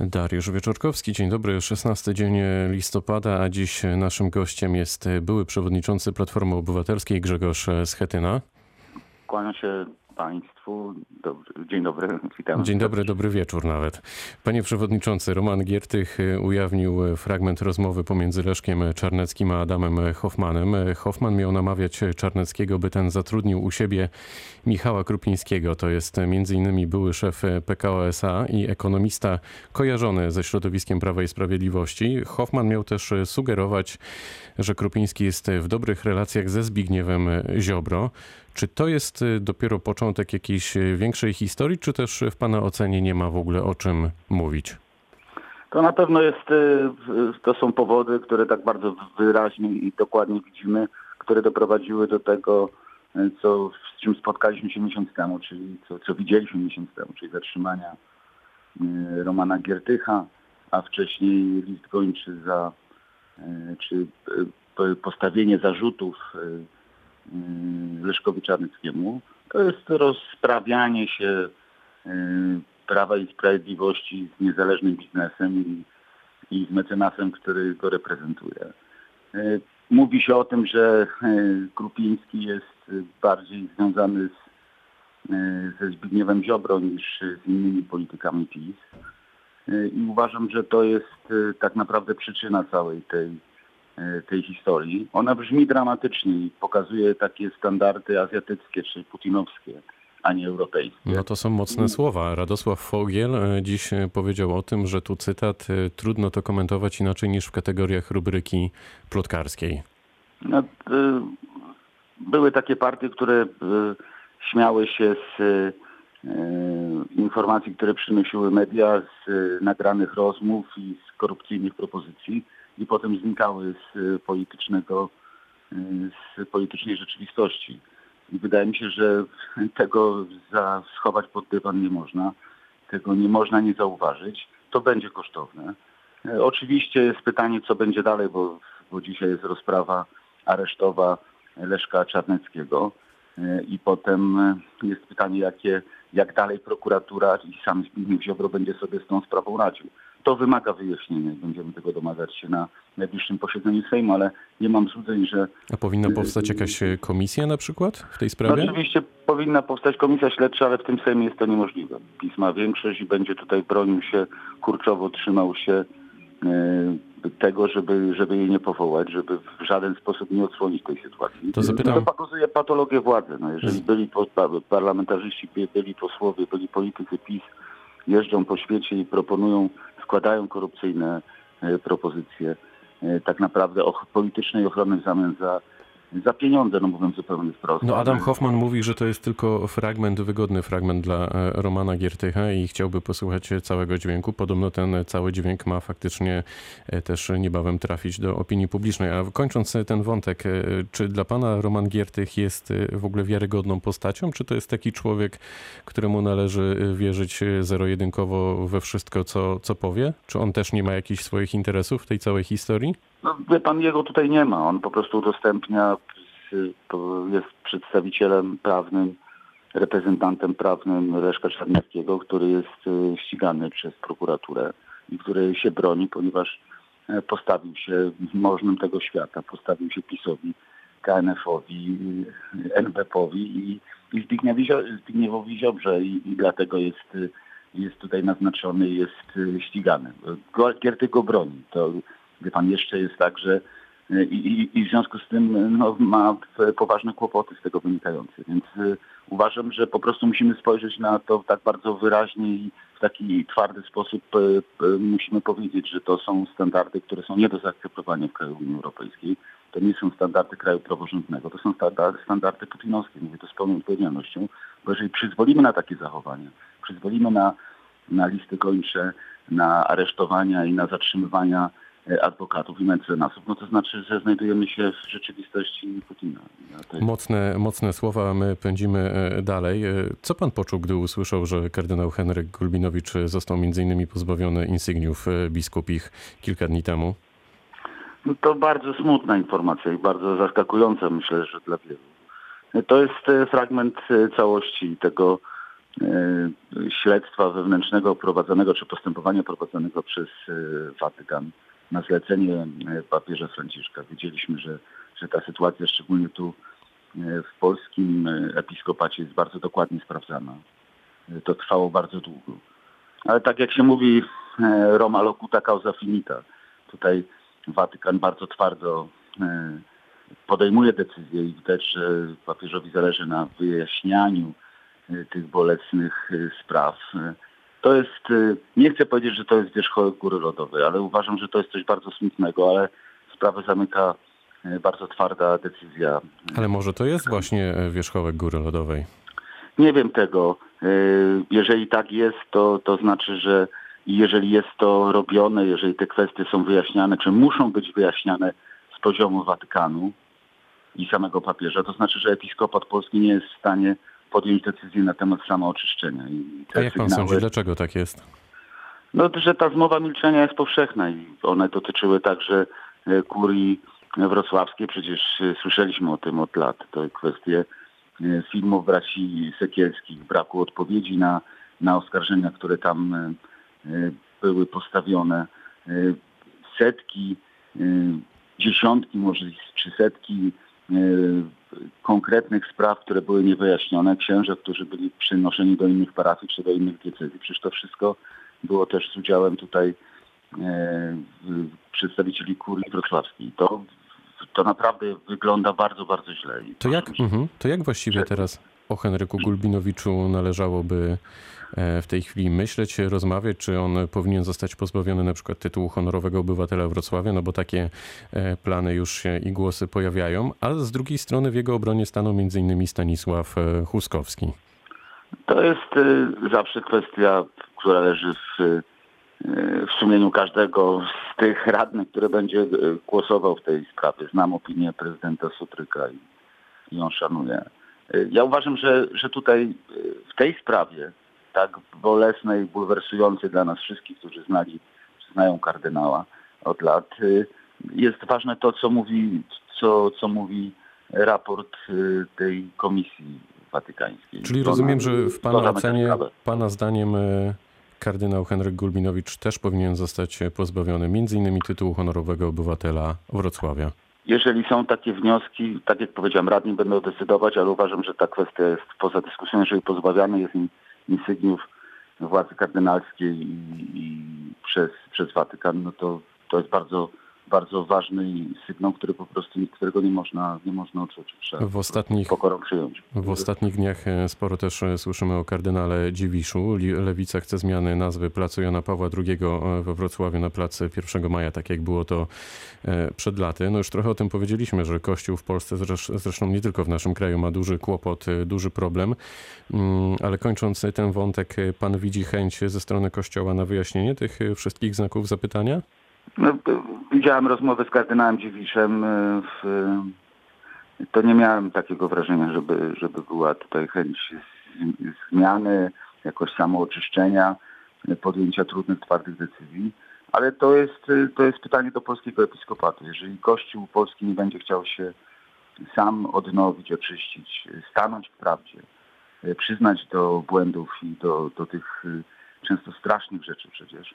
Dariusz Wieczorkowski, dzień dobry. 16 dzień listopada, a dziś naszym gościem jest były przewodniczący Platformy Obywatelskiej Grzegorz Schetyna. Kłaniam się Państwu. Dobry, dzień dobry, witam. Dzień dobry, dobry wieczór nawet. Panie Przewodniczący, Roman Giertych ujawnił fragment rozmowy pomiędzy Leszkiem Czarneckim a Adamem Hoffmanem. Hoffman miał namawiać Czarneckiego, by ten zatrudnił u siebie Michała Krupińskiego. To jest m.in. były szef PKO SA i ekonomista kojarzony ze środowiskiem Prawa i Sprawiedliwości. Hoffman miał też sugerować, że Krupiński jest w dobrych relacjach ze Zbigniewem Ziobro. Czy to jest dopiero początek jakiejś większej historii, czy też w Pana ocenie nie ma w ogóle o czym mówić? To na pewno jest, to są powody, które tak bardzo wyraźnie i dokładnie widzimy, które doprowadziły do tego, co, z czym spotkaliśmy się miesiąc temu, czyli co, co widzieliśmy miesiąc temu, czyli zatrzymania Romana Giertycha, a wcześniej list gończy za, czy postawienie zarzutów Leszkowi Czarnyckiemu. To jest rozprawianie się Prawa i Sprawiedliwości z niezależnym biznesem i, i z mecenasem, który go reprezentuje. Mówi się o tym, że Krupiński jest bardziej związany z, ze Zbigniewem Ziobro niż z innymi politykami PiS. I uważam, że to jest tak naprawdę przyczyna całej tej, tej historii. Ona brzmi dramatycznie i pokazuje takie standardy azjatyckie czy putinowskie a nie europejskie. No to są mocne słowa. Radosław Fogiel dziś powiedział o tym, że tu cytat, trudno to komentować inaczej niż w kategoriach rubryki plotkarskiej. No, były takie partie, które śmiały się z informacji, które przynosiły media, z nagranych rozmów i z korupcyjnych propozycji i potem znikały z politycznego, z politycznej rzeczywistości. I wydaje mi się, że tego schować pod dywan nie można. Tego nie można nie zauważyć. To będzie kosztowne. Oczywiście jest pytanie, co będzie dalej, bo, bo dzisiaj jest rozprawa aresztowa Leszka Czarneckiego. I potem jest pytanie, jakie, jak dalej prokuratura i sam Zbigniew Ziobro będzie sobie z tą sprawą radził. To wymaga wyjaśnienia i będziemy tego domagać się na najbliższym posiedzeniu Sejmu, ale nie mam złudzeń, że... A powinna powstać jakaś komisja na przykład w tej sprawie? No oczywiście powinna powstać komisja śledcza, ale w tym Sejmie jest to niemożliwe. PiS ma większość i będzie tutaj bronił się, kurczowo trzymał się tego, żeby, żeby jej nie powołać, żeby w żaden sposób nie odsłonić tej sytuacji. To zapytam... To pokazuje patologię władzy. No, jeżeli byli parlamentarzyści, byli posłowie, byli politycy PiS, jeżdżą po świecie i proponują, składają korupcyjne propozycje, tak naprawdę o politycznej ochrony w zamian za za pieniądze, no mówiąc zupełnie wprost. No Adam Hoffman mówi, że to jest tylko fragment, wygodny fragment dla Romana Giertycha i chciałby posłuchać całego dźwięku. Podobno ten cały dźwięk ma faktycznie też niebawem trafić do opinii publicznej. A kończąc ten wątek, czy dla pana Roman Giertych jest w ogóle wiarygodną postacią, czy to jest taki człowiek, któremu należy wierzyć zero-jedynkowo we wszystko, co, co powie? Czy on też nie ma jakichś swoich interesów w tej całej historii? No, wie pan, jego tutaj nie ma. On po prostu udostępnia, jest przedstawicielem prawnym, reprezentantem prawnym Leszka Czarnieckiego, który jest ścigany przez prokuraturę i który się broni, ponieważ postawił się możnym tego świata, postawił się PiSowi, KNF-owi, NBP-owi i, i Zbigniewowi Ziobrze i, i dlatego jest, jest tutaj naznaczony, jest ścigany. Gierty go broni. To Wie pan, jeszcze jest tak, że i, i, i w związku z tym no, ma poważne kłopoty z tego wynikające. Więc y, uważam, że po prostu musimy spojrzeć na to tak bardzo wyraźnie i w taki twardy sposób y, y, musimy powiedzieć, że to są standardy, które są nie do zaakceptowania w kraju Unii Europejskiej. To nie są standardy kraju praworządnego, to są standardy, standardy putinowskie. Mówię to z pełną odpowiedzialnością, bo jeżeli przyzwolimy na takie zachowania, przyzwolimy na, na listy gończe, na aresztowania i na zatrzymywania adwokatów i mecenasów, no to znaczy, że znajdujemy się w rzeczywistości Putina. Jest... Mocne, mocne słowa, my pędzimy dalej. Co pan poczuł, gdy usłyszał, że kardynał Henryk Gulbinowicz został między innymi pozbawiony insygniów biskupich kilka dni temu? No to bardzo smutna informacja i bardzo zaskakująca, myślę, że dla wielu. To jest fragment całości tego śledztwa wewnętrznego prowadzonego, czy postępowania prowadzonego przez Watykan na zlecenie papieża Franciszka. Wiedzieliśmy, że, że ta sytuacja, szczególnie tu w polskim episkopacie jest bardzo dokładnie sprawdzana. To trwało bardzo długo. Ale tak jak się mówi, Roma locuta causa finita. Tutaj Watykan bardzo twardo podejmuje decyzje i widać, że papieżowi zależy na wyjaśnianiu tych bolesnych spraw. To jest, nie chcę powiedzieć, że to jest wierzchołek góry lodowej, ale uważam, że to jest coś bardzo smutnego, ale sprawę zamyka bardzo twarda decyzja. Ale może to jest właśnie wierzchołek góry lodowej? Nie wiem tego. Jeżeli tak jest, to, to znaczy, że jeżeli jest to robione, jeżeli te kwestie są wyjaśniane, czy muszą być wyjaśniane z poziomu Watykanu i samego papieża, to znaczy, że episkopat polski nie jest w stanie podjąć decyzji na temat samooczyszczenia. I A jak pan sygnały- sądzi, dlaczego tak jest? No, że ta zmowa milczenia jest powszechna i one dotyczyły także e, kurii wrocławskiej. Przecież e, słyszeliśmy o tym od lat. To kwestie e, filmów braci Sekielskich, braku odpowiedzi na, na oskarżenia, które tam były postawione. Setki, dziesiątki może czy setki konkretnych spraw, które były niewyjaśnione, księży, którzy byli przynoszeni do innych parafii czy do innych diecezji. Przecież to wszystko było też z udziałem tutaj e, w- przedstawicieli kurii wrocławskiej. To, to naprawdę wygląda bardzo, bardzo źle. To jak, mhm, to jak właściwie teraz o Henryku Gulbinowiczu należałoby e, w tej chwili myśleć, rozmawiać, czy on powinien zostać pozbawiony na przykład tytułu honorowego obywatela Wrocławia, no bo takie e, plany już się i głosy pojawiają, a z drugiej strony w jego obronie stanął m.in. Stanisław e, Huskowski. To jest zawsze kwestia, która leży w, w sumieniu każdego z tych radnych, który będzie głosował w tej sprawie. Znam opinię prezydenta Sutryka i, i on szanuje. Ja uważam, że, że tutaj y, w tej sprawie, tak bolesnej, bulwersującej dla nas wszystkich, którzy znali, znają kardynała od lat, y, jest ważne to, co mówi, co, co mówi raport y, tej komisji watykańskiej. Czyli rozumiem, że w Pana ocenie. Pana zdaniem e, kardynał Henryk Gulbinowicz też powinien zostać e, pozbawiony m.in. tytułu honorowego obywatela Wrocławia. Jeżeli są takie wnioski, tak jak powiedziałem, radni będą decydować, ale uważam, że ta kwestia jest poza dyskusją. Jeżeli pozbawiany jest in- insygniów władzy kardynalskiej i, i przez, przez Watykan, no to, to jest bardzo, bardzo ważny sygnał, który po prostu, którego nie można, nie można. Trzeba W ostatnich pokorą przyjąć. W ostatnich dniach e, sporo też e, słyszymy o kardynale Dziwiszu. Lewica chce zmiany nazwy Placu Jana Pawła II e, we Wrocławiu na plac 1 maja, tak jak było to przed laty. No już trochę o tym powiedzieliśmy, że Kościół w Polsce, zresz- zresztą nie tylko w naszym kraju, ma duży kłopot, duży problem. Mm, Ale kończąc ten wątek, pan widzi chęć ze strony Kościoła na wyjaśnienie tych wszystkich znaków zapytania? No, widziałem rozmowę z kardynałem Dziwiszem. y, W, to nie miałem takiego wrażenia, żeby, żeby była tutaj chęć zmiany, jakoś samooczyszczenia, y, podjęcia trudnych, twardych decyzji. Ale to jest, y, to jest pytanie do polskiego episkopatu. Jeżeli Kościół polski nie będzie chciał się sam odnowić, oczyścić, stanąć w prawdzie, przyznać do błędów i do, do tych często strasznych rzeczy przecież,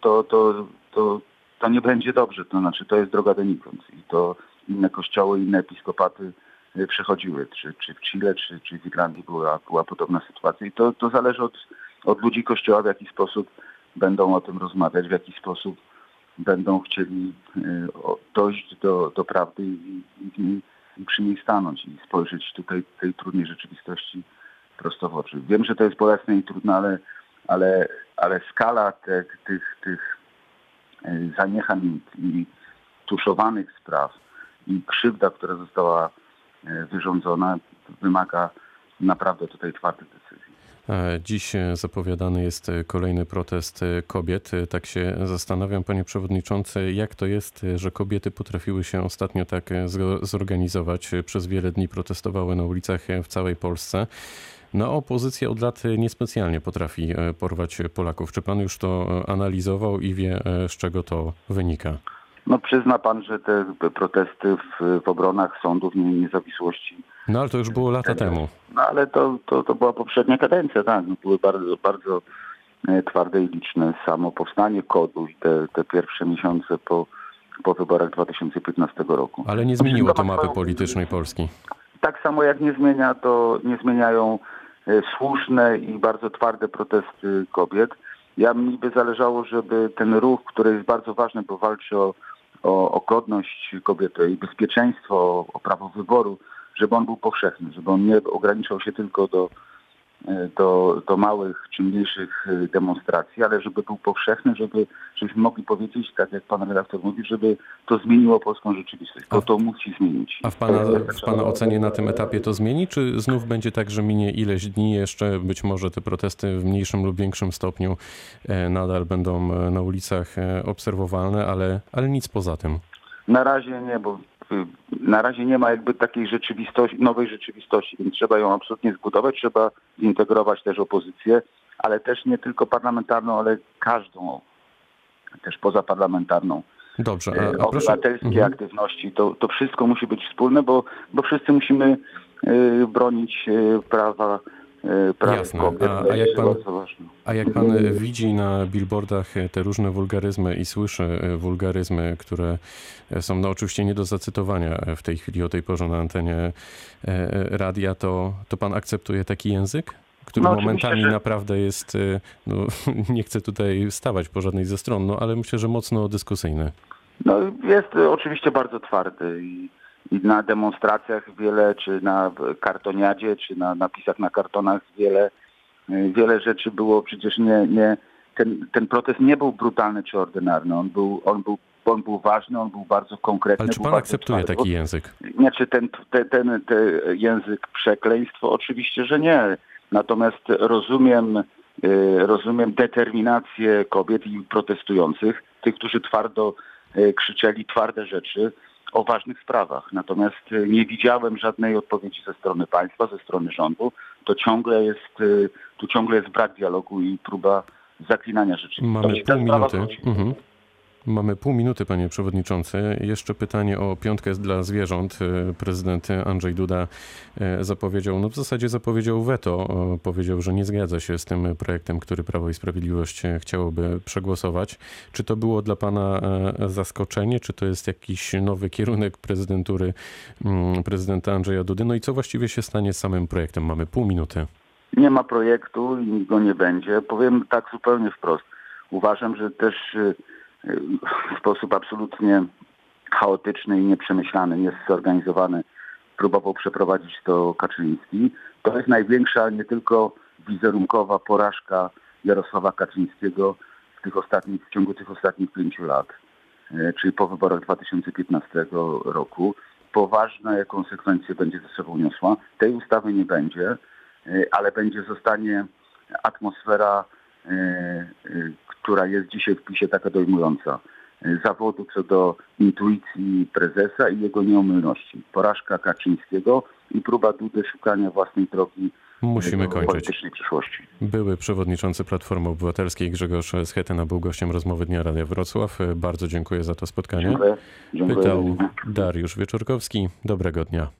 to, to, to, to nie będzie dobrze. To znaczy, to jest droga donikąd. I to inne kościoły, inne episkopaty y, przechodziły. Czy, czy w Chile, czy, czy w Irlandii była, była podobna sytuacja. I to, to zależy od, od ludzi kościoła, w jaki sposób będą o tym rozmawiać, w jaki sposób będą chcieli y, dojść do, do prawdy i, i, i przy niej stanąć i spojrzeć tutaj tej trudnej rzeczywistości prosto w oczy. Wiem, że to jest bolesne i trudne, ale, ale, ale skala te, tych, tych y, zaniechań i tuszowanych spraw i krzywda, która została y, wyrządzona, wymaga naprawdę tutaj twardych decyzji. E, Dziś e, zapowiadany jest e, kolejny protest e, kobiet. E, Tak się zastanawiam, panie przewodniczący, jak to jest, e, że kobiety potrafiły się ostatnio tak e, zorganizować. E, Przez wiele dni protestowały na ulicach e, w całej Polsce. No, opozycja od lat e, niespecjalnie potrafi e, porwać Polaków. Czy pan już to e, analizował i wie, z czego to wynika? No przyzna pan, że te protesty w, w obronach sądów nie- niezawisłości No ale to już było lata temu. No ale to, to, to była poprzednia kadencja, tak. No, były bardzo, bardzo twarde i liczne. Samo powstanie kodu i te, te pierwsze miesiące po, po wyborach 2015 roku. Ale nie zmieniło to mapy politycznej Polski. Tak samo jak nie zmienia, to nie zmieniają słuszne i bardzo twarde protesty kobiet. Ja mi by zależało, żeby ten ruch, który jest bardzo ważny, bo walczy o, o, o godność kobiety i bezpieczeństwo, o, o prawo wyboru, żeby on był powszechny, żeby on nie ograniczał się tylko do, e, do, do małych czy mniejszych e, demonstracji, ale żeby był powszechny, żeby, żebyśmy mogli powiedzieć, tak jak pan redaktor mówi, żeby to zmieniło polską rzeczywistość. To A- to musi zmienić. A w pana, jest w pana ocenie na tym etapie to zmieni, czy znów będzie tak, że minie ileś dni jeszcze, być może te protesty w mniejszym lub większym stopniu e, nadal będą e, na ulicach e, obserwowalne, ale, ale nic poza tym. Na razie nie, bo na razie nie ma jakby takiej rzeczywistości, nowej rzeczywistości, więc trzeba ją absolutnie zbudować, trzeba zintegrować też opozycję, ale też nie tylko parlamentarną, ale każdą, też pozaparlamentarną, Dobrze, e, a, a proszę... obywatelskie Mhm. aktywności. To, to wszystko musi być wspólne, bo, bo wszyscy musimy y, bronić y, prawa, praw Jasne. kobiet. A- a jak pan-. A jak pan widzi na billboardach e, te różne wulgaryzmy i słyszy e, wulgaryzmy, które są no oczywiście nie do zacytowania w tej chwili o tej porze na antenie radia, to, to pan akceptuje taki język? Który No, momentami że- naprawdę jest, no, nie chcę tutaj stawać po żadnej ze stron, no ale myślę, że mocno dyskusyjny. No jest y, oczywiście bardzo twardy i, i na demonstracjach wiele, czy na kartoniadzie, czy na napisach na kartonach wiele, y, wiele rzeczy było przecież nie, nie ten, ten protest nie był brutalny czy ordynarny, on był, on był, on był ważny, on był bardzo konkretny. Ale czy pan akceptuje twardy. taki język? Znaczy ten, ten, ten, ten język przekleństwo oczywiście, że nie. Natomiast rozumiem, y, rozumiem determinację kobiet i protestujących, tych, którzy twardo y, krzyczeli twarde rzeczy o ważnych sprawach. Natomiast y, nie widziałem żadnej odpowiedzi ze strony państwa, ze strony rządu. To ciągle jest, y, tu ciągle jest brak dialogu i próba zaklinania rzeczywistości. Mamy pół minuty. Mhm. Mamy pół minuty, panie przewodniczący. Jeszcze pytanie o piątkę dla zwierząt. E, Prezydent Andrzej Duda e, zapowiedział, no w zasadzie zapowiedział weto. Powiedział, że nie zgadza się z tym projektem, który Prawo i Sprawiedliwość e, chciałoby przegłosować. Czy to było dla pana zaskoczenie? Czy to jest jakiś nowy kierunek prezydentury mm, prezydenta Andrzeja Dudy? No i co właściwie się stanie z samym projektem? Mamy pół minuty. Nie ma projektu i go nie będzie. Powiem tak zupełnie wprost. Uważam, że też w sposób absolutnie chaotyczny i nieprzemyślany jest zorganizowany. Próbował przeprowadzić to Kaczyński. To jest największa nie tylko wizerunkowa porażka Jarosława Kaczyńskiego w, tych ostatnich, w ciągu tych ostatnich pięciu lat, y, czyli po wyborach 2015 roku. Poważne konsekwencje będzie ze sobą niosła. Tej ustawy nie będzie y, ale będzie zostanie atmosfera, y, która jest dzisiaj w PiSie taka dojmująca. Y, Zawodu co do intuicji prezesa i jego nieomylności. Porażka Kaczyńskiego i próba Dudy szukania własnej drogi Musimy y, kończyć. Były przewodniczący Platformy Obywatelskiej Grzegorz Schetyna był gościem rozmowy Dnia Radia Wrocław. Bardzo dziękuję za to spotkanie. Dziękuję. Dziękuję. Pytał Dariusz Wieczorkowski. Dobrego dnia.